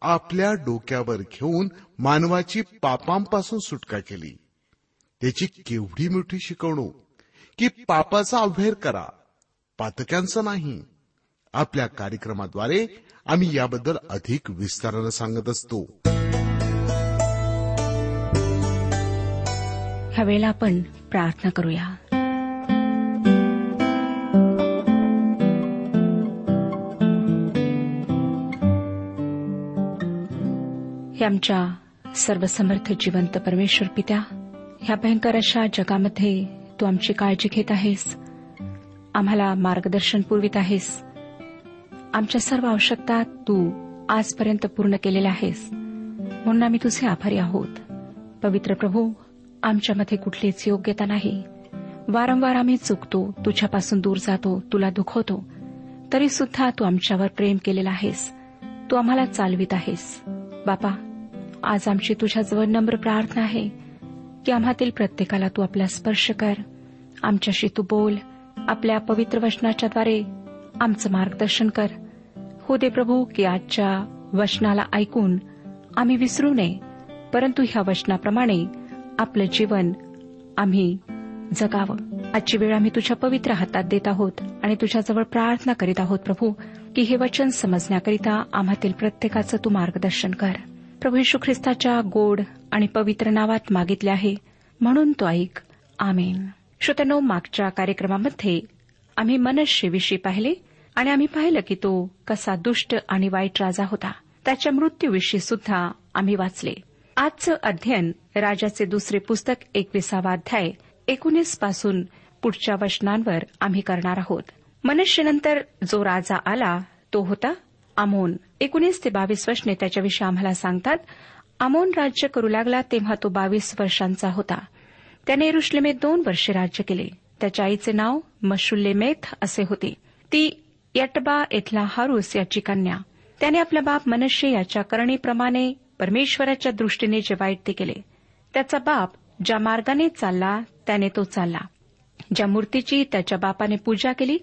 आपल्या डोक्यावर घेऊन मानवाची पापांपासून सुटका केली. त्याची केवढी मोठी शिकवणूक की पापाचा अभेर करा. पातक्यांचा नाही. आपल्या कार्यक्रमाद्वारे आम्ही याबद्दल अधिक विस्तारानं सांगत असतो. ह्यावेळेला आपण प्रार्थना करूया. हे आमच्या सर्वसमर्थ जिवंत परमेश्वर पित्या ह्या भयंकर अशा जगामध्ये तू आमची काळजी घेत आहेस. आम्हाला मार्गदर्शन पुरवित आहेस. आमच्या सर्व आवश्यकता तू आजपर्यंत पूर्ण केलेल्या आहेस. म्हणून आम्ही तुझे आभारी आहोत. पवित्र प्रभू आमच्यामध्ये कुठलीच योग्यता नाही. वारंवार आम्ही चुकतो तुझ्यापासून दूर जातो तुला दुखवतो. तरी सुद्धा तू आमच्यावर प्रेम केलेला आहेस. तू आम्हाला चालवित आहेस. बापा आज आमची तुझ्याजवळ नम्र प्रार्थना आहे की आम्हातील प्रत्येकाला तू आपला स्पर्श कर. आमच्याशी तू बोल. आपल्या पवित्र वचनाच्याद्वारे आमचं मार्गदर्शन कर. हो दे प्रभू की आजच्या वचनाला ऐकून आम्ही विसरू नये परंतु ह्या वचनाप्रमाणे आपलं जीवन आम्ही जगावं. आजची वेळ आम्ही तुझ्या पवित्र हातात देत आहोत आणि तुझ्याजवळ प्रार्थना करीत आहोत प्रभू की हे वचन समजण्याकरिता आम्हातील प्रत्येकाचं तू मार्गदर्शन कर. प्रभू यशू ख्रिस्ताच्या गोड आणि पवित्र नावात मागितले आहे. म्हणून तो ऐक. आमेन. श्रोत्यानो मागच्या कार्यक्रमामध्ये आम्ही मनशेविषयी पाहिले आणि आम्ही पाहिलं की तो कसा दुष्ट आणि वाईट राजा होता. त्याच्या मृत्यूविषयी सुद्धा आम्ही वाचले. आजचं अध्ययन राजाचे दुसरे पुस्तक एकविसावा अध्याय एकोणीसपासून पुढच्या वचनांवर आम्ही करणार आहोत. मनुष्यनंतर जो राजा आला तो होता आमोन. एकोणीस ते बावीस वर्षने त्याच्याविषयी आम्हाला सांगतात आमोन राज्य करू लागला तेव्हा तो बावीस वर्षांचा होता. त्याने एरुश्लेमेत दोन वर्षे राज्य केले. त्याच्या आईचे नाव मशुल्लेमेथ असे होते. ती यटबा इथला हारूस याची कन्या. त्याने आपला बाप मनुष्य याच्या करणीप्रमाणे परमेश्वराच्या दृष्टीने जे वाईट ते केले. त्याचा बाप ज्या मार्गाने चालला त्याने तो चालला. ज्या मूर्तीची त्याच्या बापाने पूजा केली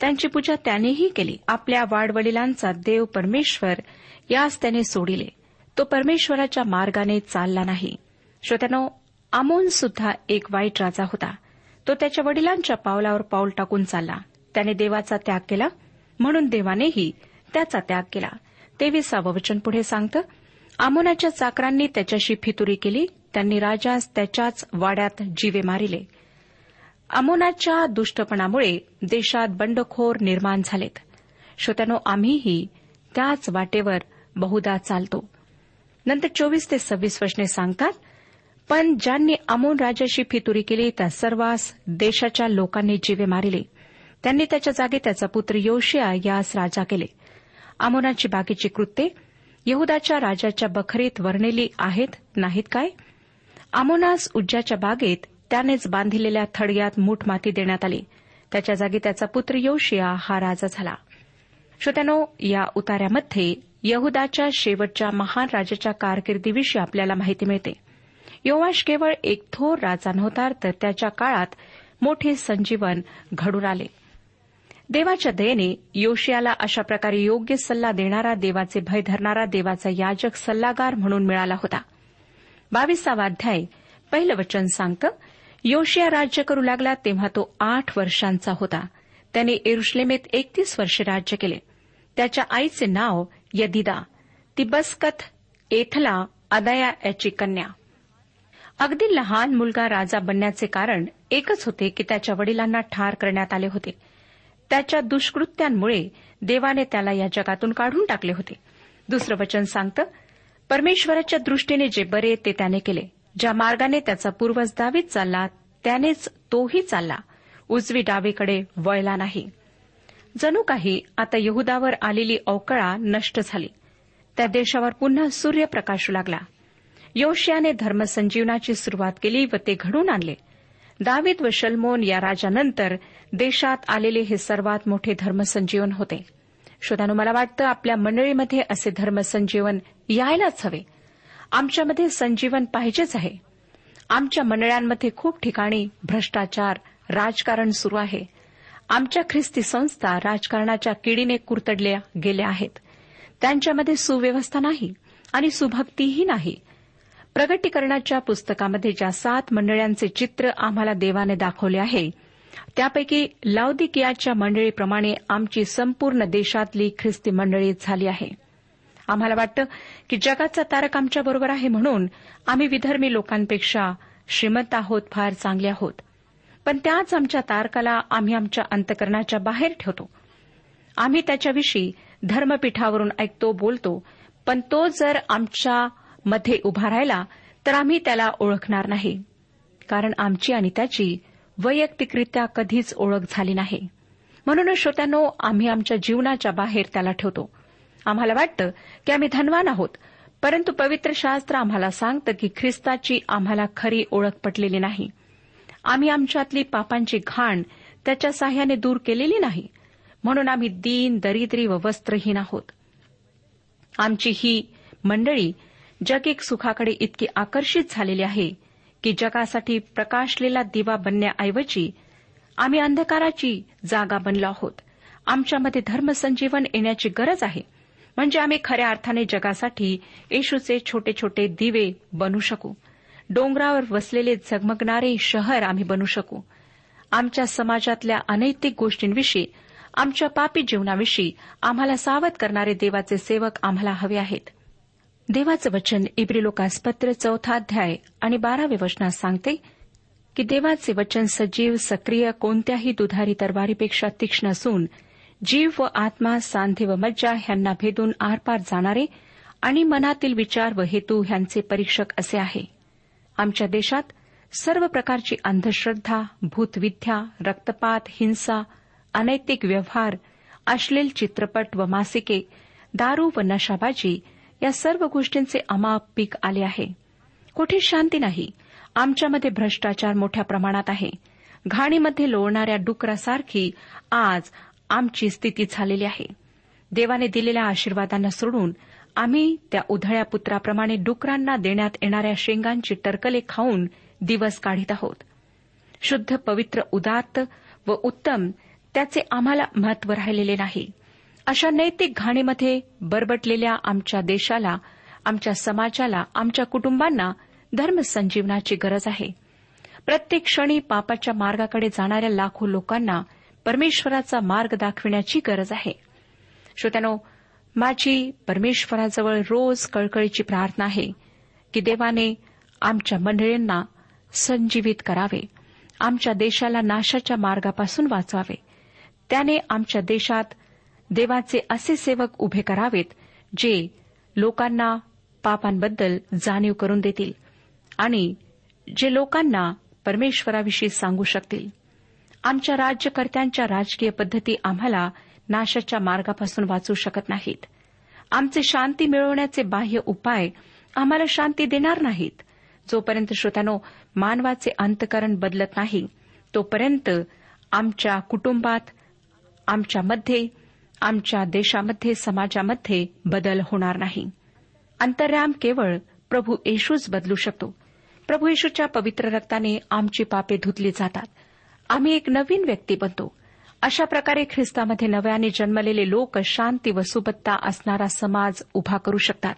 त्यांची पूजा त्यानेही केली. आपल्या वाडवडिलांचा देव परमेश्वर यास त्याने सोडिले. तो परमेश्वराच्या मार्गाने चालला नाही. श्रोत्यानो आमोन सुद्धा एक वाईट राजा होता. तो त्याच्या वडिलांच्या पावलावर पाऊल टाकून चालला. त्याने देवाचा त्याग केला म्हणून देवानेही त्याचा त्याग केला. तेविसावं वचन पुढे सांगतं आमोनाच्या चाकरांनी त्याच्याशी फितुरी केली त्यांनी राजास त्याच्याच वाड्यात जीवे मारिले. अमोनाच्या दुष्टपणामुळे देशात बंडखोर निर्माण झालेत. श्रोत्यानो आम्हीही त्याच वाटेवर बहुदा चालतो. नंतर चोवीस ते सव्वीस वचने सांगतात पण ज्यांनी अमोन राजाशी फितुरी केली त्या सर्वांस देशाच्या लोकांनी जीवे मारिले. त्यांनी त्याच्या जागी त्याचा पुत्र योशिया यास राजा केले. अमोनाची बाकीची कृत्ये यहुदाच्या राजाच्या बखरीत वर्णिली आहेत नाहीत काय? आमोनास उज्जाच्या बागेत त्यानेच बांधिलेल्या थडग्यात मूठ माती देण्यात आली. त्याच्या जागी त्याचा पुत्र योशिया हा राजा झाला. श्रोत्यानो या उतार्यामध्ये यहुदाच्या शेवटच्या महान राजाच्या कारकिर्दीविषयी आपल्याला माहिती मिळते. योवाश केवळ एक थोर राजा नव्हता तर त्याच्या काळात मोठे संजीवन घडून आले. देवाच्या दयेने योशियाला अशा प्रकारे योग्य सल्ला देणारा देवाचे भय धरणारा देवाचा याजक सल्लागार म्हणून मिळाला होता. बावीसावा अध्याय पहिलं वचन सांगतं योशिया राज्य करू लागला तेव्हा तो आठ वर्षांचा होता. त्याने एरुश्लेमेत एकतीस वर्षे राज्य केले. त्याच्या आईचे नाव यदिदा ती एथला अदया याची कन्या. अगदी लहान मुलगा राजा बनण्याचे कारण एकच होते की त्याच्या वडिलांना ठार करण्यात आले होते. त्याच्या दुष्कृत्यांमुळे देवाने त्याला या जगातून काढून टाकले होते. दुसरं वचन सांगतं परमेश्वराच्या दृष्टीने जे बरे ते त्याने केले. ज्या मार्गाने त्याचा पूर्वज दावीत चालला त्यानेच तोही चालला. उजवी डावीकडे वळला नाही. जणू काही आता यहुदावर आलेली अवकळा नष्ट झाली. त्या देशावर पुन्हा सूर्य प्रकाशू लागला. योशियाने धर्मसंजीवनाची सुरुवात केली व ते घडून आणले. दावीद व शल्मोन या राजानंतर देशात आलेले हे सर्वात मोठे धर्मसंजीवन होते. श्रोतानु मला वाटतं आपल्या मंडळीमध्ये असे धर्मसंजीवन यायलाच हवे. आमच्यामध्ये संजीवन पाहिजेच आहे. आमच्या मंडळांमध्ये खूप ठिकाणी भ्रष्टाचार राजकारण सुरू आहे. आमच्या ख्रिस्ती संस्था राजकारणाच्या किडीने कुरतडल्या गेल्या आहेत. त्यांच्यामध्ये सुव्यवस्था नाही आणि सुभक्तीही नाही. प्रगटीकरणाच्या पुस्तकामध्ये ज्या सात मंडळांचे चित्र आम्हाला देवाने दाखवले आहे त्यापैकी लावदिकियाच्या मंडळीप्रमाणे आमची संपूर्ण देशातली ख्रिस्ती मंडळी झाली आहे. आम्हाला वाटतं की जगाचा तारक आमच्याबरोबर आहे म्हणून आम्ही विधर्मी लोकांपेक्षा श्रीमंत आहोत फार चांगले आहोत. पण त्याच आमच्या तारकाला आम्ही आमच्या अंतकरणाच्या बाहेर ठेवतो. आम्ही त्याच्याविषयी धर्मपीठावरून ऐकतो बोलतो पण तो जर आमच्या मध्ये उभा राहिला तर आम्ही त्याला ओळखणार नाही. कारण आमची आणि त्याची वैयक्तिकरित्या कधीच ओळख झाली नाही. म्हणूनच श्रोत्यानो आम्ही आमच्या जीवनाच्या बाहेर त्याला ठेवतो. आम्हाला वाटतं की आम्ही धनवान आहोत. परंतु पवित्र शास्त्र आम्हाला सांगतं की ख्रिस्ताची आम्हाला खरी ओळख पटलेली नाही. आम्ही आमच्यातली पापांची घाण त्याच्या साह्याने दूर केलेली नाही. म्हणून आम्ही दीन दरिद्री व वस्त्रहीन आहोत. आमची ही मंडळी जगिक सुखाकडे इतकी आकर्षित झालेली आहे की जगासाठी प्रकाशलेला दिवा बनण्याऐवजी आम्ही अंधकाराची जागा बनलो आहोत. आमच्यामध्ये धर्मसंजीवन येण्याची गरज आहे. म्हणजे आम्ही खऱ्या अर्थाने जगासाठी येशूचे छोटे छोटे दिवे बनू शकू. डोंगरावर वसलेले झगमगणारे शहर आम्ही बनू शकू. आमच्या समाजातल्या अनैतिक गोष्टींविषयी आमच्या पापी जीवनाविषयी आम्हाला सावध करणारे देवाचे सेवक आम्हाला हवे आहेत. देवाचं वचन इब्रिलोकास पत्र चौथा अध्याय आणि बारावे वचनात सांगते की देवाचे वचन सजीव सक्रिय कोणत्याही दुधारी तरवारीपेक्षा तीक्ष्ण असून जीव व आत्मा सांधे व मज्जा ह्यांना भेदून आरपार जाणारे आणि मनातील विचार व हेतू ह्यांचे परीक्षक असे आहे. आमच्या देशात सर्व प्रकारची अंधश्रद्धा भूतविद्या रक्तपात हिंसा अनैतिक व्यवहार अश्लील चित्रपट व मासिके दारू व नशाबाजी या सर्व गोष्टींचे अमाप पीक आले आहे. कुठे शांती नाही. आमच्यामध्ये भ्रष्टाचार मोठ्या प्रमाणात आहे. घाणीमध्ये लोळणाऱ्या डुकरासारखी आज आमची स्थिती झालेली आहे. देवाने दिलेल्या आशीर्वादांना सोडून आम्ही त्या उधळ्या पुत्राप्रमाणे डुकरांना देण्यात येणाऱ्या शेंगांची टरकले खाऊन दिवस काढीत आहोत. शुद्ध पवित्र उदात्त व उत्तम त्याचे आम्हाला महत्त्व राहिलेले नाही. अशा नैतिक घाणीमध्ये बरबटलेल्या आमच्या देशाला आमच्या समाजाला आमच्या कुटुंबांना धर्मसंजीवनाची गरज आहे. प्रत्येक क्षणी पापाच्या मार्गाकडे जाणाऱ्या लाखो लोकांना परमेश्वराचा मार्ग दाखविण्याची गरज आहे. श्रोत्यानो माझी परमेश्वराजवळ रोज कळकळीची प्रार्थना आहे की देवाने आमच्या मंडळींना संजीवित करावे आमच्या देशाला नाशाच्या मार्गापासून वाचवावे. त्याने आमच्या देशात देवाचे असे सेवक उभे करावेत जे लोकांना पापांबद्दल जाणीव करून देतील आणि जे लोकांना परमेश्वराविषयी सांगू शकतील. आमच्या राज्यकर्त्यांच्या राजकीय पद्धती आम्हाला नाशाच्या मार्गापासून वाचू शकत नाहीत. आमचे शांती मिळवण्याचे बाह्य उपाय आम्हाला शांती देणार नाहीत. जोपर्यंत श्रोत्यानो मानवाचे अंतकरण बदलत नाही तोपर्यंत आमच्या कुटुंबात आमच्यामध्ये आमच्या देशामध्ये समाजामध्ये बदल होणार नाही. अंतर्याम केवळ प्रभू येशूच बदलू शकतो. प्रभू येशूच्या पवित्र रक्ताने आमची पापे धुतली जातात. आम्ही एक नवीन व्यक्ती बनतो. अशा प्रकारे ख्रिस्तामध्ये नव्याने जन्मलेले लोक शांती व सुबत्ता असणारा समाज उभा करू शकतात.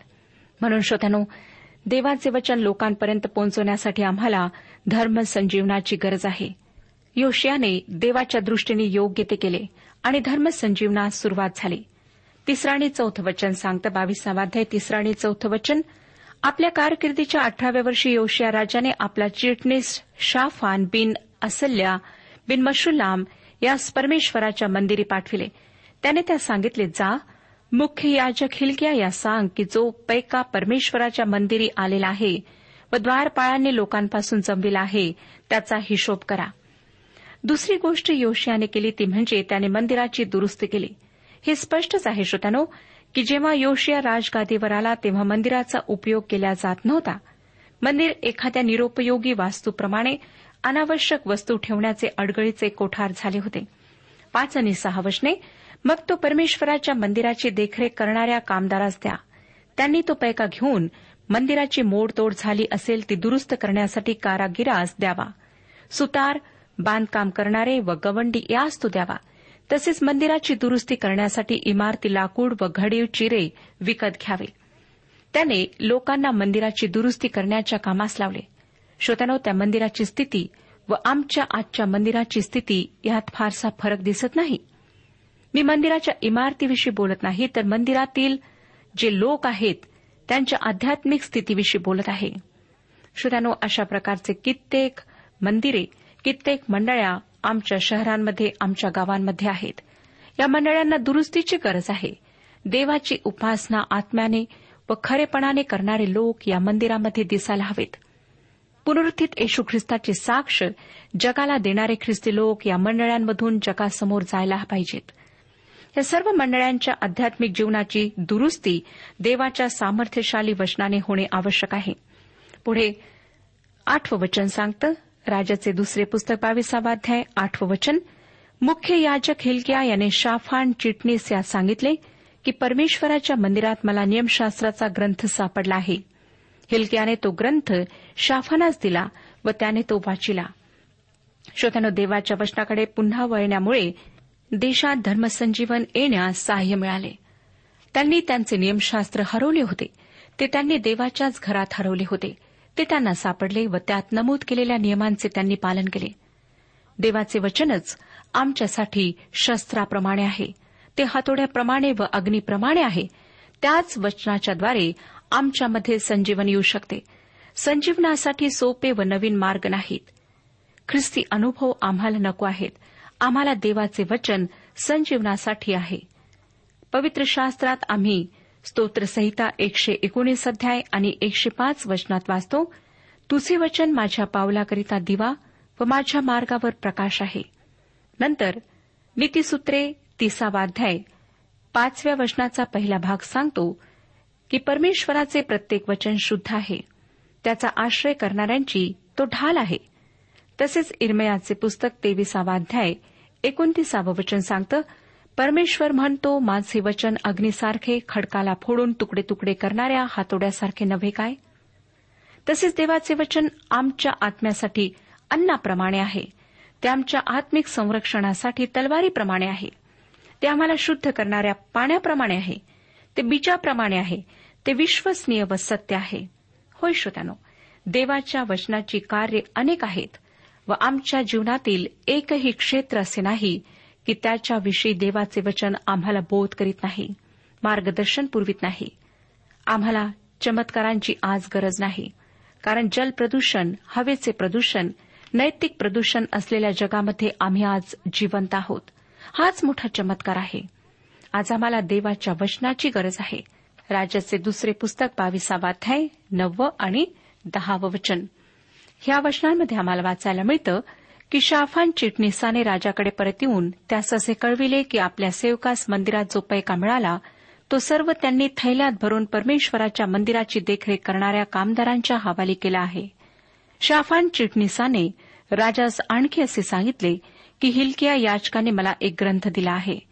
म्हणून श्रोत्यानो देवाचे वचन लोकांपर्यंत पोहोचवण्यासाठी आम्हाला धर्म संजीवनाची गरज आहे. योशियाने देवाच्या दृष्टीने योग्य ते केले आणि धर्म संजीवनास सुरुवात झाली. तिसरं आणि चौथं वचन सांगतं बावीसावाध्याय तिसरं आणि चौथं वचन. आपल्या कारकिर्दीच्या अठराव्या वर्षी योशिया राजाने आपला चिटणीस शाफान बिन असल्या बिन मशुल्लाम यास परमेश्वराच्या मंदिरी पाठविले. त्याने त्या सांगितले जा मुख्य याजक हिलक्या या सांग की जो पैका परमेश्वराच्या मंदिरी आलेला आहे व द्वारपाळांनी लोकांपासून जमविला आहे त्याचा हिशोब करा. दुसरी गोष्ट योशियाने केली ती म्हणजे त्याने मंदिराची दुरुस्ती केली. हे स्पष्टच आहे श्रोत्यानो की जेव्हा योशिया राजगादीवर आला तेव्हा मंदिराचा उपयोग केला जात नव्हता. मंदिर एखाद्या निरुपयोगी वास्तूप्रमाणे अनावश्यक वस्तू ठेवण्याचे अडगळीचे कोठार झाले होते. पाच आणि सहा वचने मग तो परमेश्वराच्या मंदिराची देखरेख करणाऱ्या कामदारास द्या. त्यांनी तो पैका घेऊन मंदिराची मोडतोड झाली असेल ती दुरुस्त करण्यासाठी कारागिरास द्यावा. सुतार बांधकाम करणारे व गवंडी यास तो द्यावा. तसेच मंदिराची दुरुस्ती करण्यासाठी इमारती लाकूड व घडीव चिरे विकत घ्यावे. त्याने लोकांना मंदिराची दुरुस्ती करण्याच्या कामास लावले. श्रोत्यानो त्या मंदिराची स्थिती व आमच्या आजच्या मंदिराची स्थिती यात फारसा फरक दिसत नाही. मी मंदिराच्या इमारतीविषयी बोलत नाही तर मंदिरातील जे लोक आहेत त्यांच्या आध्यात्मिक स्थितीविषयी बोलत आहे. श्रोत्यानो अशा प्रकारचे कित्येक मंदिरे कित्येक मंडळ्या आमच्या शहरांमध्ये आमच्या गावांमध्ये आहेत. या मंडळांना दुरुस्तीची गरज आहे. देवाची उपासना आत्म्याने व खरेपणाने करणारे लोक या मंदिरामध्ये दिसायला हवेत. पुनरुत्थित येशू ख्रिस्ताची साक्ष जगाला देणारे ख्रिस्ती लोक या मंडळांमधून जगासमोर जायला पाहिजेत. या सर्व मंडळांच्या आध्यात्मिक जीवनाची दुरुस्ती देवाच्या सामर्थ्यशाली वचनाने होणे आवश्यक आहे. पुढे आठवं वचन सांगतं. राजाचे दुसरे पुस्तक बावीसावा अध्याय आठवं वचन मुख्य याजक हिलक्या याने शाफान चिटणीस यास सांगितले की परमेश्वराच्या मंदिरात मला नियमशास्त्राचा ग्रंथ सापडला आहे. हिलक्याने तो ग्रंथ शाफानास दिला व त्याने तो वाचिला. श्रोत्यानं देवाच्या वचनाकडे पुन्हा वळण्यामुळे देशात धर्मसंजीवन येण्यास सहाय्य मिळाले. त्यांनी त्यांचे नियमशास्त्र हरवले होते. ते त्यांनी देवाच्याच घरात हरवले होते. ते त्यांना सापडले व त्यात नमूद केलेल्या नियमांचे त्यांनी पालन केले. देवाचे वचनच आमच्यासाठी शस्त्राप्रमाणे आहे. ते हातोड्याप्रमाणे व अग्निप्रमाणे आहे. त्याच वचनाच्याद्वारे आमच्यामध्ये संजीवन येऊ शकते. संजीवनासाठी सोपे व नवीन मार्ग नाहीत. ख्रिस्ती अनुभव आम्हाला नको आहेत. आम्हाला देवाचे वचन संजीवनासाठी आहे. पवित्र शास्त्रात आम्ही स्तोत्रसंहिता एकशे एकोणीस अध्याय आणि एकशे पाच वचनात वाचतो. तुझे वचन माझ्या पावलाकरिता दिवा व माझ्या मार्गावर प्रकाश आहे. नंतर नीतीसूत्रे तिसावा अध्याय पाचव्या वचनाचा पहिला भाग सांगतो. की परमेश्वराचे प्रत्येक वचन शुद्ध आहे. त्याचा आश्रय करणाऱ्यांची तो ढाल आहे. तसेच इरमयाचे पुस्तक तेविसावा अध्याय एकोणतीसावं वचन सांगतं परमेश्वर म्हणतो माझे वचन अग्निसारखे खडकाला फोडून तुकडे तुकडे करणाऱ्या हातोड्यासारखे नव्हे काय? तसेच देवाचे वचन आमच्या आत्म्यासाठी अन्नाप्रमाणे आहे. ते आमच्या आत्मिक संरक्षणासाठी तलवारीप्रमाणे आहे. ते आम्हाला शुद्ध करणाऱ्या पाण्याप्रमाणे आहे. ते बीजाप्रमाणे आहे. ते विश्वसनीय व सत्य आहे. होय श्रोत्यानो देवाच्या वचनाची कार्य अनेक आहेत व आमच्या जीवनातील एकही क्षेत्र असे नाही की त्याच्याविषयी देवाचे वचन आम्हाला बोध करीत नाही मार्गदर्शन पुरवित नाही. आम्हाला चमत्कारांची आज गरज नाही कारण जल प्रदूषण हवेचे प्रदूषण नैतिक प्रदूषण असलेल्या जगामध्ये आम्ही आज जिवंत आहोत. हाच मोठा चमत्कार आहे. आज आम्हाला देवाच्या वचनाची गरज आहे. राजाचे दुसरे पुस्तक बावीसावा अध्याय नववं आणि दहावं वचन. ह्या वचनांमध्ये आम्हाला वाचायला मिळतं की शाफान चिटणीसाने राजाकडे परत येऊन त्यास असे कळविले की आपल्या सेवकास मंदिरात जो पैका मिळाला तो सर्व त्यांनी थैल्यात भरून परमेश्वराच्या मंदिराची देखरेख करणाऱ्या कामदारांच्या हवाली केला आहे. शाफान चिटणीसाने राजास आणखी असे सांगितले की हिलकिया याचकाने मला एक ग्रंथ दिला आहे.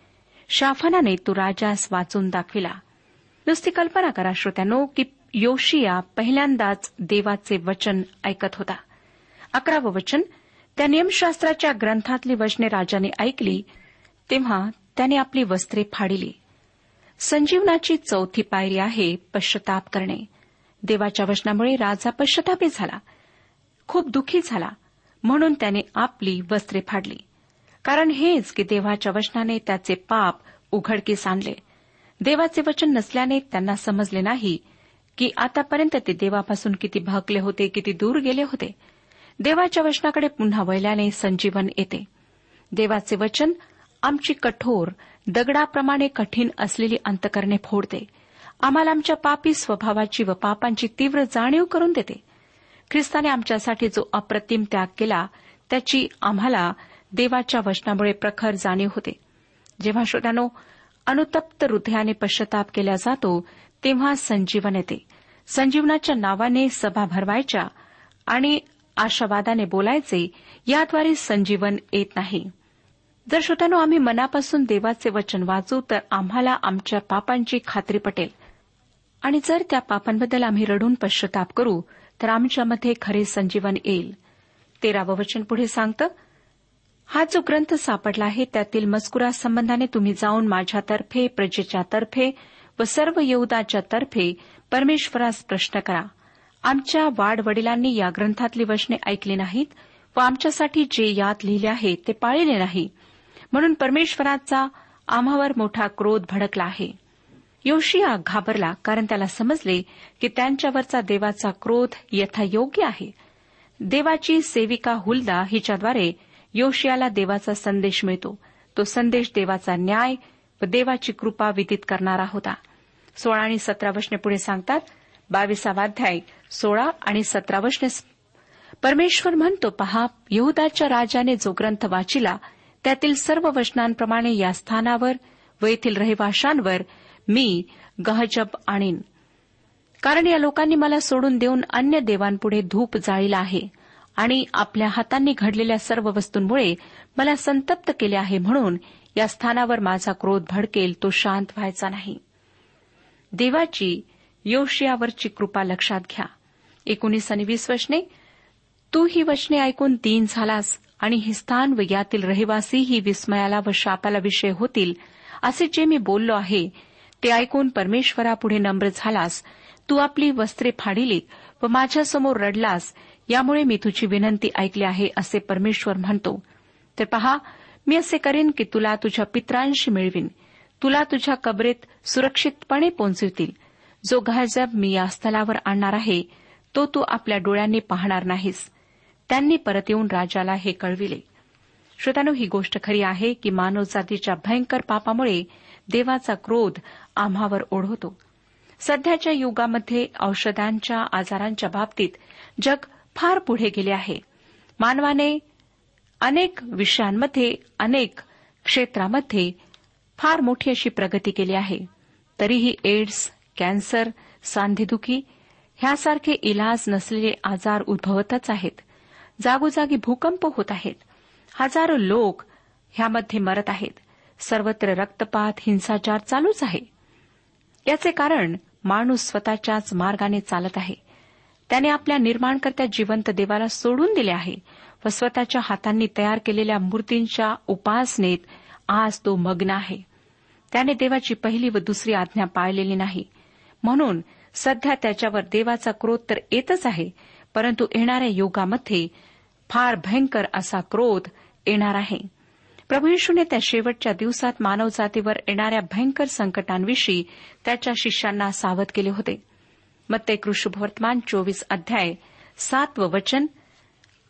शाफानाने तो राजास वाचून दाखविला. नुसती कल्पना करा श्रोत्यानो की योशिया पहिल्यांदाच देवाचे वचन ऐकत होता. अकरावं वचन त्या नियमशास्त्राच्या ग्रंथातली वचने राजाने ऐकली तेव्हा त्याने आपली वस्त्रे फाडिली. संजीवनाची चौथी पायरी आहे पश्चाताप करणे. देवाच्या वचनामुळे राजा पश्चातापी झाला. खूप दुःखी झाला. म्हणून त्याने आपली वस्त्रे फाडली. कारण हेच की देवाच्या वचनाने त्याचे पाप उघडकीस आणले. देवाचे वचन नसल्याने त्यांना समजले नाही की आतापर्यंत ते देवापासून किती भागले होते किती दूर गेले होते. देवाच्या वचनाकडे पुन्हा वळल्याने संजीवन येते. देवाचे वचन आमची कठोर दगडाप्रमाणे कठीण असलेली अंतकरणे फोडते. आम्हाला आमच्या पापी स्वभावाची व पापांची तीव्र जाणीव करून देते. ख्रिस्ताने आमच्यासाठी जो अप्रतिम त्याग केला त्याची आम्हाला देवाच्या वचनामुळे प्रखर जाणीव होते. जेव्हा श्रोत्यानो अनुतप्त हृदयाने पश्चाताप केला जातो तेव्हा संजीवन येते. संजीवनाच्या नावाने सभा भरवायच्या आणि आशावादाने बोलायचे याद्वारे संजीवन येत नाही. जर श्रोत्यानो आम्ही मनापासून देवाचे वचन वाचू तर आम्हाला आमच्या पापांची खात्री पटेल. आणि जर त्या पापांबद्दल आम्ही रडून पश्चाताप करू तर आमच्यामध्ये खरे संजीवन येईल. तेरावं वचन पुढे सांगतं हा जो ग्रंथ सापडला आहे त्यातील मजकुरा संबंधाने तुम्ही जाऊन माझ्यातर्फे प्रजेच्या तर्फे व सर्व येऊदाच्या तर्फे परमेश्वरास प्रश्न करा. आमच्या वाडवडिलांनी या ग्रंथातली वचने ऐकली नाहीत व आमच्यासाठी जे यात लिहिले आहे ते पाळले नाही. म्हणून परमेश्वराचा आम्हावर मोठा क्रोध भडकला आहे. योशिया घाबरला कारण त्याला समजले की त्यांच्यावरचा देवाचा क्रोध यथायोग्य आहे. देवाची सेविका हुलदा हिच्याद्वारे योशियाला देवाचा संदेश मिळतो. तो संदेश देवाचा न्याय व देवाची कृपा विदित करणारा होता. सोळा आणि सतरा वचने पुढे सांगतात बावीसावाध्याय सोळा आणि सतरा वचने परमेश्वर म्हणतो पहा यहुदाच्या राजाने जो ग्रंथ वाचिला त्यातील सर्व वचनांप्रमाणे या स्थानावर व येथील रहिवाशांवर मी गहजब आणीन. कारण या लोकांनी मला सोडून देऊन अन्य देवांपुढे धूप जाळीला आहे. आणि आपल्या हातांनी घडलेल्या सर्व वस्तूंमुळे मला संतप्त केले आहे म्हणून या स्थानावर माझा क्रोध भडकेल तो शांत व्हायचा नाही. देवाची योशियावरची कृपा लक्षात घ्या. एकोणीस आणि वीस वचने तू ही वचने ऐकून दीन झालास आणि हे स्थान व यातील रहिवासी ही विस्मयाला व शापाला विषय होतील असे जे मी बोललो आहे ते ऐकून परमेश्वरापुढे नम्र झालास. तू आपली वस्त्रे फाडिलीत व माझ्यासमोर रडलास यामुळे मी तुझी विनंती ऐकली आहे असे परमेश्वर म्हणतो. तर पहा मी असे करेन की तुला तुझ्या पित्रांशी मिळवीन. तुला तुझ्या कबरेत सुरक्षितपणे पोहोचवतील जो गहजब मी या स्थलावर आणणार आहे तो तू आपल्या डोळ्यांनी पाहणार नाहीस. त्यांनी परत येऊन राजाला हे कळविले. श्रोतानु ही गोष्ट खरी आहे की मानवजातीच्या भयंकर पापामुळे देवाचा क्रोध आम्हावर ओढवतो. सध्याच्या युगामध्ये औषधांच्या आजारांच्या बाबतीत जग फार पुढे गेले आहे. मानवाने अनेक विषयांमध्ये अनेक क्षेत्रामध्ये फार मोठी अशी प्रगती केली आहे. तरीही एड्स कॅन्सर सांधेदुखी ह्यासारखे इलाज नसलेले आजार उद्भवतच आहेत. जागोजागी भूकंप होत आहेत. हजारो लोक ह्यामध्ये मरत आहेत. सर्वत्र रक्तपात हिंसाचार चालूच आहे. याचे कारण माणूस स्वतःच्याच मार्गाने चालत आहे. त्याने आपल्या निर्माणकर्त्या जिवंत देवाला सोडून दिले आहे व स्वतःच्या हातांनी तयार केलेल्या मूर्तींच्या उपासनेत आज तो मग्न आहे. त्याने देवाची पहिली व दुसरी आज्ञा पाळलेली नाही. म्हणून सध्या त्याच्यावर देवाचा क्रोध तर येतच आहे परंतु येणाऱ्या युगामध्ये फार भयंकर असा क्रोध येणार आहे. प्रभू येशूने त्या शेवटच्या दिवसात मानवजातीवर येणाऱ्या भयंकर संकटांविषयी त्याच्या शिष्यांना सावध केले होते. मग शुभवर्तमान चोवीस अध्याय सातवं वचन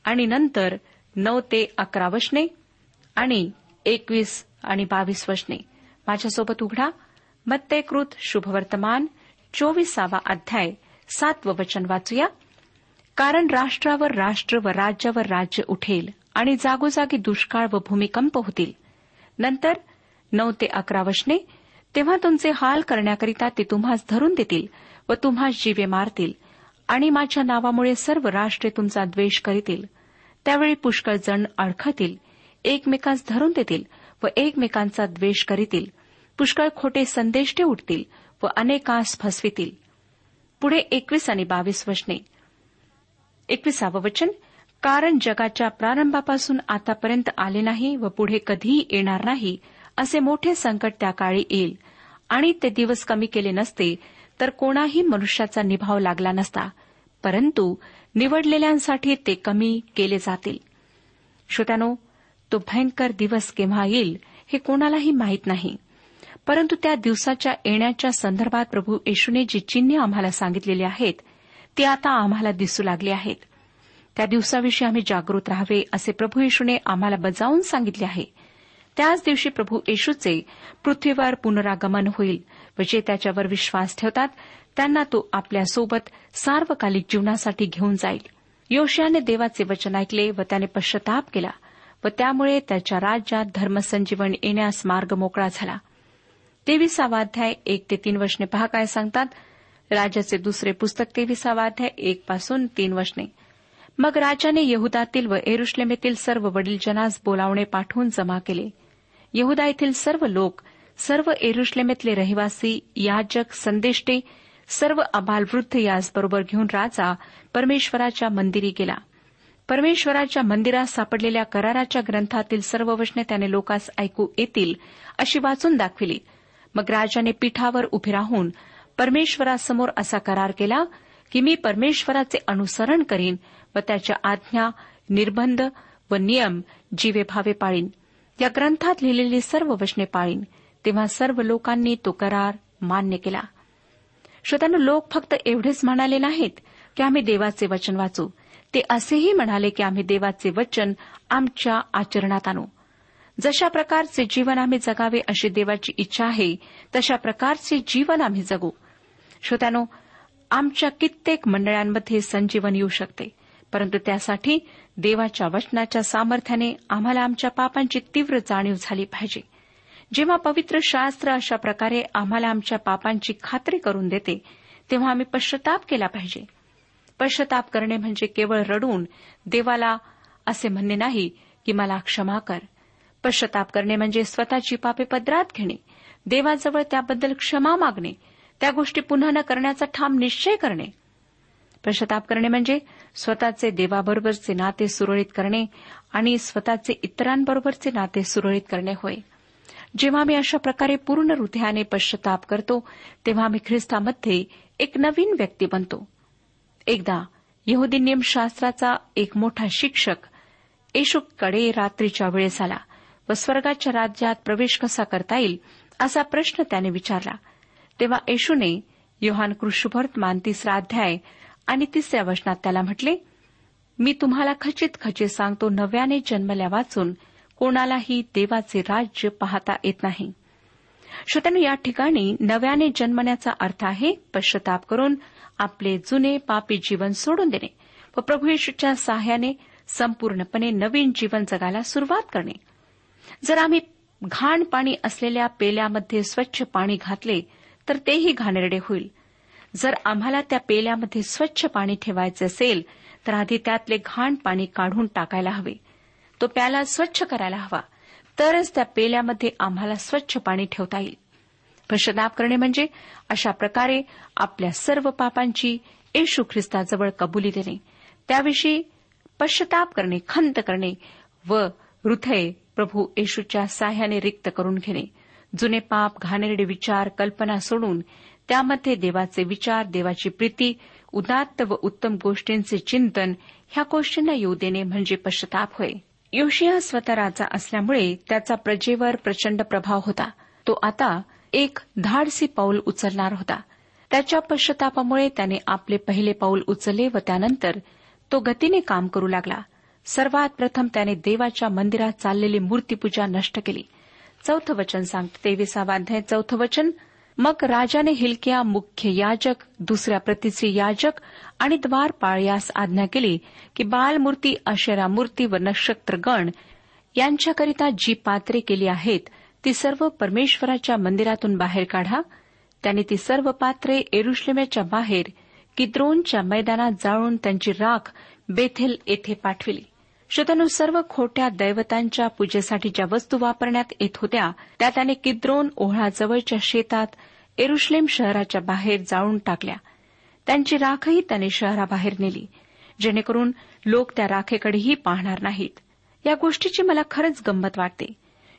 आणि नंतर नऊ ते अकरा वचने आणि एकवीस आणि बावीस वचने माझ्यासोबत उघडा. मत्तेकृत शुभवर्तमान चोवीसावा अध्याय सातवं वचन वाचूया. कारण राष्ट्रावर राष्ट्र व राज्यावर राज्य उठेल आणि जागोजागी दुष्काळ व भूमिकंप होतील. नंतर नऊ ते अकरा वचने तेव्हा तुमचे हाल करण्याकरिता ते तुम्हास धरून देतील. व तुम्हास जीवे मारतील आणि माझ्या नावामुळे सर्व राष्ट्रे तुमचा द्वेष करीतील. त्यावेळी पुष्कळ जण अडखतील एकमेकांस धरून देतील व एकमेकांचा द्वेष करीतील. पुष्कळ खोटे संदेष्टे उठतील व अनेकांस फसवितील. पुढे एकवीस आणि बावीस वचने. एकविसावं वचन कारण जगाच्या प्रारंभापासून आतापर्यंत आले नाही व पुढे कधीही येणार नाही असे मोठे संकट त्या काळी येईल. आणि ते दिवस कमी केले नसते तर कोणाही मनुष्याचा निभाव लागला नसता परंतु निवडलेल्यांसाठी ते कमी केले जातील. श्रोत्यानो तो भयंकर दिवस केव्हा येईल हे कोणालाही माहीत नाही. परंतु त्या दिवसाच्या येण्याच्या संदर्भात प्रभू येशूने जी चिन्हे आम्हाला सांगितलेली आहेत ती आता आम्हाला दिसू लागली आहेत. त्या दिवसाविषयी आम्ही जागृत राहावे असे प्रभू येशूने आम्हाला बजावून सांगितले आहे. त्याच दिवशी प्रभू येशूचे पृथ्वीवर पुनरागमन होईल. व जे त्याच्यावर विश्वास ठेवतात. त्यांना तो आपल्यासोबत सार्वकालिक जीवनासाठी घेऊन जाईल. योशियाने देवाचे वचन ऐकले व त्याने पश्चाताप केला व त्यामुळे त्याच्या राज्यात धर्मसंजीवन येण्यास मार्ग मोकळा झाला. तेविसावाध्याय एक ते तीन वचने पहा काय सांगतात. राजाचे दुसरे पुस्तक तेविसावाध्याय एक पासून तीन वचने. मग राजाने यहुदातील व एरुश्लेमेतील सर्व वडील जनास बोलावणे पाठवून जमा केले. यहुदा येथील सर्व लोक सर्व एरुश्लेमेतले रहिवासी याजक संदेष्टे सर्व अबालवृद्ध याचबरोबर घेऊन राजा परमेश्वराच्या मंदिरी गेला. परमेश्वराच्या मंदिरात सापडलेल्या कराराच्या ग्रंथातील सर्व वचने त्याने लोकांस ऐकू येतील अशी वाचून दाखविली. मग राजाने पीठावर उभे राहून परमेश्वरासमोर असा करार केला की मी परमेश्वराचे अनुसरण करीन व त्याच्या आज्ञा निर्बंध व नियम जीवे भावे पाळीन. या ग्रंथात लिहिलेली सर्व वचने पाळीन. तेव्हा सर्व लोकांनी तो करार मान्य केला. श्रोत्यानं लोक फक्त एवढेच म्हणाले नाहीत की आम्ही देवाचे वचन वाचू. ते असेही म्हणाले की आम्ही देवाचे वचन आमच्या आचरणात आणू. जशा प्रकारचे जीवन आम्ही जगावे अशी देवाची इच्छा आहे तशा प्रकारचे जीवन आम्ही जगू. श्रोत्यानो आमच्या कित्येक मंडळांमध्ये संजीवन येऊ शकते परंतु त्यासाठी देवाच्या वचनाच्या सामर्थ्याने आम्हाला आमच्या पापांची तीव्र जाणीव झाली पाहिजे. जेव्हा पवित्र शास्त्र अशा प्रकारे आम्हाला आमच्या पापांची खात्री करून देते तेव्हा आम्ही पश्चाताप केला पाहिजे. पश्चाताप करणे म्हणजे केवळ रडून देवाला असे म्हणणे नाही की मला क्षमा कर. पश्चाताप करणे म्हणजे स्वतःची पापे पदरात घेणे देवाजवळ त्याबद्दल क्षमा मागणे त्या गोष्टी पुन्हा न करण्याचा ठाम निश्चय करणे. पश्चाताप करणे म्हणजे स्वतःचे देवाबरोबरचे नाते सुरळीत करणे आणि स्वतःचे इतरांबरोबरचे नाते सुरळीत करणे होय. जेव्हा मी अशा प्रकारे पूर्ण हृदयाने पश्चाताप करतो तेव्हा आम्ही ख्रिस्तामध्ये एक नवीन व्यक्ती बनतो. एकदा यहुदी नियमशास्त्राचा एक मोठा शिक्षक येशूकडे रात्रीच्या वेळेस आला व स्वर्गाच्या राज्यात प्रवेश कसा करता येईल असा प्रश्न त्याने विचारला. तेव्हा येशूने योहान कृष्णभर्तमान तिसरा अध्याय आणि तिसऱ्या वचनात त्याला म्हटले मी तुम्हाला खचित खचित सांगतो नव्याने जन्मल्या वाचून कोणालाही देवाचे राज्य पाहता येत नाही. श्रोत्यानं या ठिकाणी नव्याने जन्मण्याचा अर्थ आहे पश्चाताप करून आपले जुने पापी जीवन सोडून देणे व प्रभू येशूच्या सहाय्याने संपूर्णपणे नवीन जीवन जगायला सुरुवात करणे. जर आम्ही घाण पाणी असलेल्या पेल्यामध्ये स्वच्छ पाणी घातले तर तेही घाणेरडे होईल. जर आम्हाला त्या पेल्यामध्ये स्वच्छ पाणी ठेवायचे असेल तर आधी त्यातले घाण पाणी काढून टाकायला हवे. तो प्याला स्वच्छ करायला हवा. तरच त्या पेल्यामध्ये आम्हाला स्वच्छ पाणी ठेवता येईल. पश्चताप करणे म्हणजे अशा प्रकारे आपल्या सर्व पापांची येशू ख्रिस्ताजवळ कबुली देणे. त्याविषयी पश्चाताप करणे खंत करणे व हृदय प्रभू येशूच्या साह्याने रिक्त करून घेणे. जुने पाप घाणेरडे विचार कल्पना सोडून त्यामध्ये देवाचे विचार देवाची प्रीती उदात्त व उत्तम गोष्टींचे चिंतन ह्या गोष्टींना येऊ देणे म्हणजे पश्चाताप होय. योशिया स्वतः राजा असल्यामुळे त्याचा प्रजेवर प्रचंड प्रभाव होता. तो आता एक धाडसी पाऊल उचलणार होता. त्याच्या पश्चातापामुळे त्याने आपले पहिले पाऊल उचलले व त्यानंतर तो गतीने काम करू लागला. सर्वात प्रथम त्याने देवाच्या मंदिरात चाललेली मूर्तीपूजा नष्ट केली. चौथं वचन सांगते तेविसावाध्याय चौथं वचन मग राजाने हिलकिया मुख्य याजक दुसऱ्या प्रतीचे याजक आणि द्वारपाळ यास आज्ञा केली की बालमूर्ती अशरा मूर्ती व नक्षत्रगण यांच्याकरिता जी पात्रे केली आहेत ती सर्व परमेश्वराच्या मंदिरातून बाहेर काढा. त्याने ती सर्व पात्रे एरुश्लेमेच्या बाहेर किद्रोनच्या मैदानात जाळून त्यांची राख बेथेल येथे पाठविली. श्रोत्यानु सर्व खोट्या दैवतांच्या पूजेसाठी ज्या वस्तू वापरण्यात येत होत्या. त्या त्याने किद्रोन ओहळाजवळच्या शेतात एरुश्लेम शहराच्या बाहेर जाळून टाकल्या. त्यांची राखही त्याने शहराबाहेर नेली. जेणेकरून लोक त्या राखेकडेही पाहणार नाहीत. या गोष्टीची मला खरंच गंमत वाटते.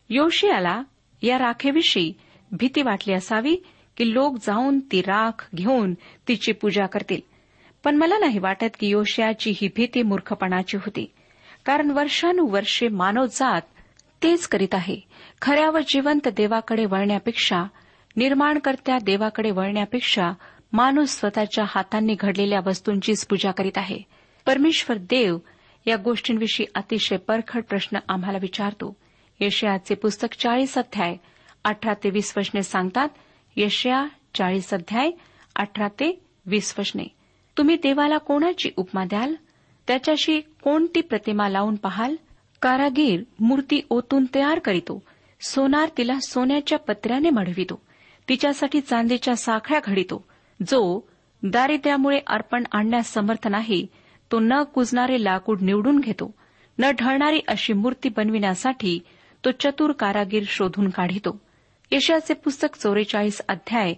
योशियाला या राखेविषयी भीती वाटली असावी की लोक जाऊन ती राख घेऊन तिची पूजा करतील. पण मला नाही वाटत की योशियाची ही भीती मूर्खपणाची होती. कारण वर्षानुवर्षे मानवजात तेच करीत आहे. खऱ्या व जिवंत देवाकडे वळण्यापेक्षा निर्माणकर्त्या देवाकडे वळण्यापेक्षा माणूस स्वतःच्या हातांनी घडलेल्या वस्तूंचीच पूजा करीत आहे. परमेश्वर देव या गोष्टींविषयी अतिशय परखड प्रश्न आम्हाला विचारतो. यशयाचे पुस्तक चाळीस अध्याय अठरा ते वीस वचने सांगतात यशया चाळीस अध्याय अठरा ते वीस वचने. तुम्ही देवाला कोणाची उपमा द्याल? त्याच्याशी कोणती प्रतिमा लावून पाहाल? कारागीर मूर्ती ओतून तयार करीतो. सोनार तिला सोन्याच्या पत्र्याने मढवितो. तिच्यासाठी चांदीच्या साखळ्या घडितो. जो दारिद्र्यामुळे अर्पण आणण्यास समर्थ नाही तो न कुजणारे लाकूड निवडून घेतो. न ढळणारी अशी मूर्ती बनविण्यासाठी तो चतुर कारागीर शोधून काढितो. यशाचे पुस्तक चौवेचाळीस अध्याय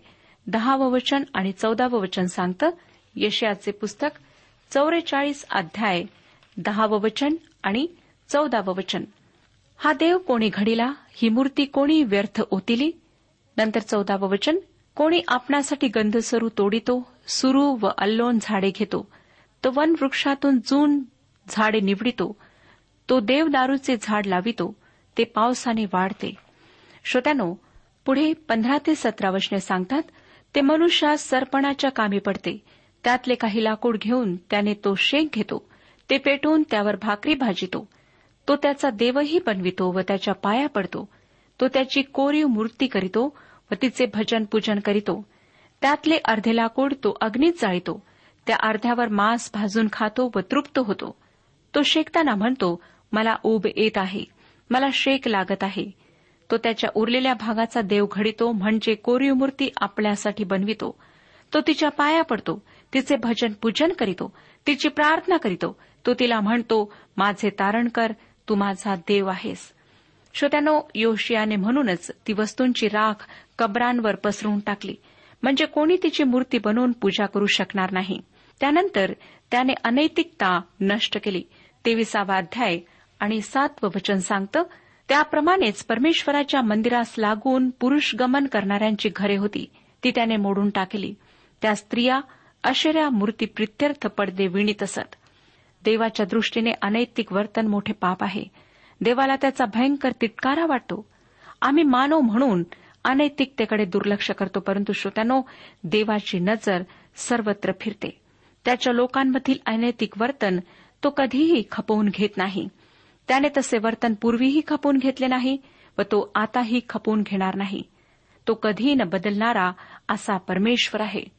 दहावं वचन आणि चौदावं वचन सांगतं यशयाचे पुस्तक चौवेचाळीस अध्याय दहावं वचन आणि चौदावं वचन. हा देव कोणी घडिला ही मूर्ती कोणी व्यर्थ ओतिली? नंतर चौदावं वचन कोणी आपणासाठी गंधसरू तोडितो सुरू व अल्लोन झाडे घेतो तो वन वृक्षातून जून झाडे निवडितो तो देवदारूचे झाड लावितो ते पावसाने वाढते. श्रोत्यानो पुढे पंधरा ते सतरा वचने सांगतात ते मनुष्यास सरपणाच्या कामी पडते त्यातले काही लाकूड घेऊन त्याने तो शेक घेतो. ते पेटवून त्यावर भाकरी भाजितो. तो त्याचा देवही बनवितो व त्याच्या पाया पडतो. तो त्याची कोरीव मूर्ती करीतो व तिचे भजन पूजन करीतो. त्यातले अर्धे लाकूड तो अग्नीत जाळीतो. त्या अर्ध्यावर मांस भाजून खातो व तृप्त होतो. तो शेकताना म्हणतो मला ऊब येत आहे. मला शेक लागत आहे. तो त्याच्या उरलेल्या भागाचा देव घडितो म्हणजे कोरीव मूर्ती आपल्यासाठी बनवितो. तो तिच्या पाया पडतो. तिचे भजन पूजन करीतो तिची प्रार्थना करीतो. तो तिला म्हणतो माझे तारण कर तू माझा देव आहेस. श्रोत्यानो योशियाने म्हणूनच ती वस्तूंची राख कबरांवर पसरून टाकली. म्हणजे कोणी तिची मूर्ती बनवून पूजा करू शकणार नाही. त्यानंतर त्याने अनैतिकता नष्ट केली. तेविसावा अध्याय आणि सातवं वचन सांगतं त्याप्रमाणेच परमेश्वराच्या मंदिरास लागून पुरुष गमन करणाऱ्यांची घरे होती. ती त्याने मोडून टाकली. त्या स्त्रिया अशेऱ्या मूर्ती प्रित्यर्थ पडदे विणीत असत. देवाच्या दृष्टीने अनैतिक वर्तन मोठे पाप आहे. देवाला त्याचा भयंकर तिटकारा वाटतो. आम्ही मानव म्हणून अनैतिकतेकडे दुर्लक्ष करतो परंतु श्रोत्यानो देवाची नजर सर्वत्र फिरते. त्याच्या लोकांमधील अनैतिक वर्तन तो कधीही खपवून घेत नाही. त्याने तसे वर्तन पूर्वीही खपवून घेतले नाही व तो आताही खपवून घेणार नाही. तो कधीही न बदलणारा असा परमेश्वर आहे.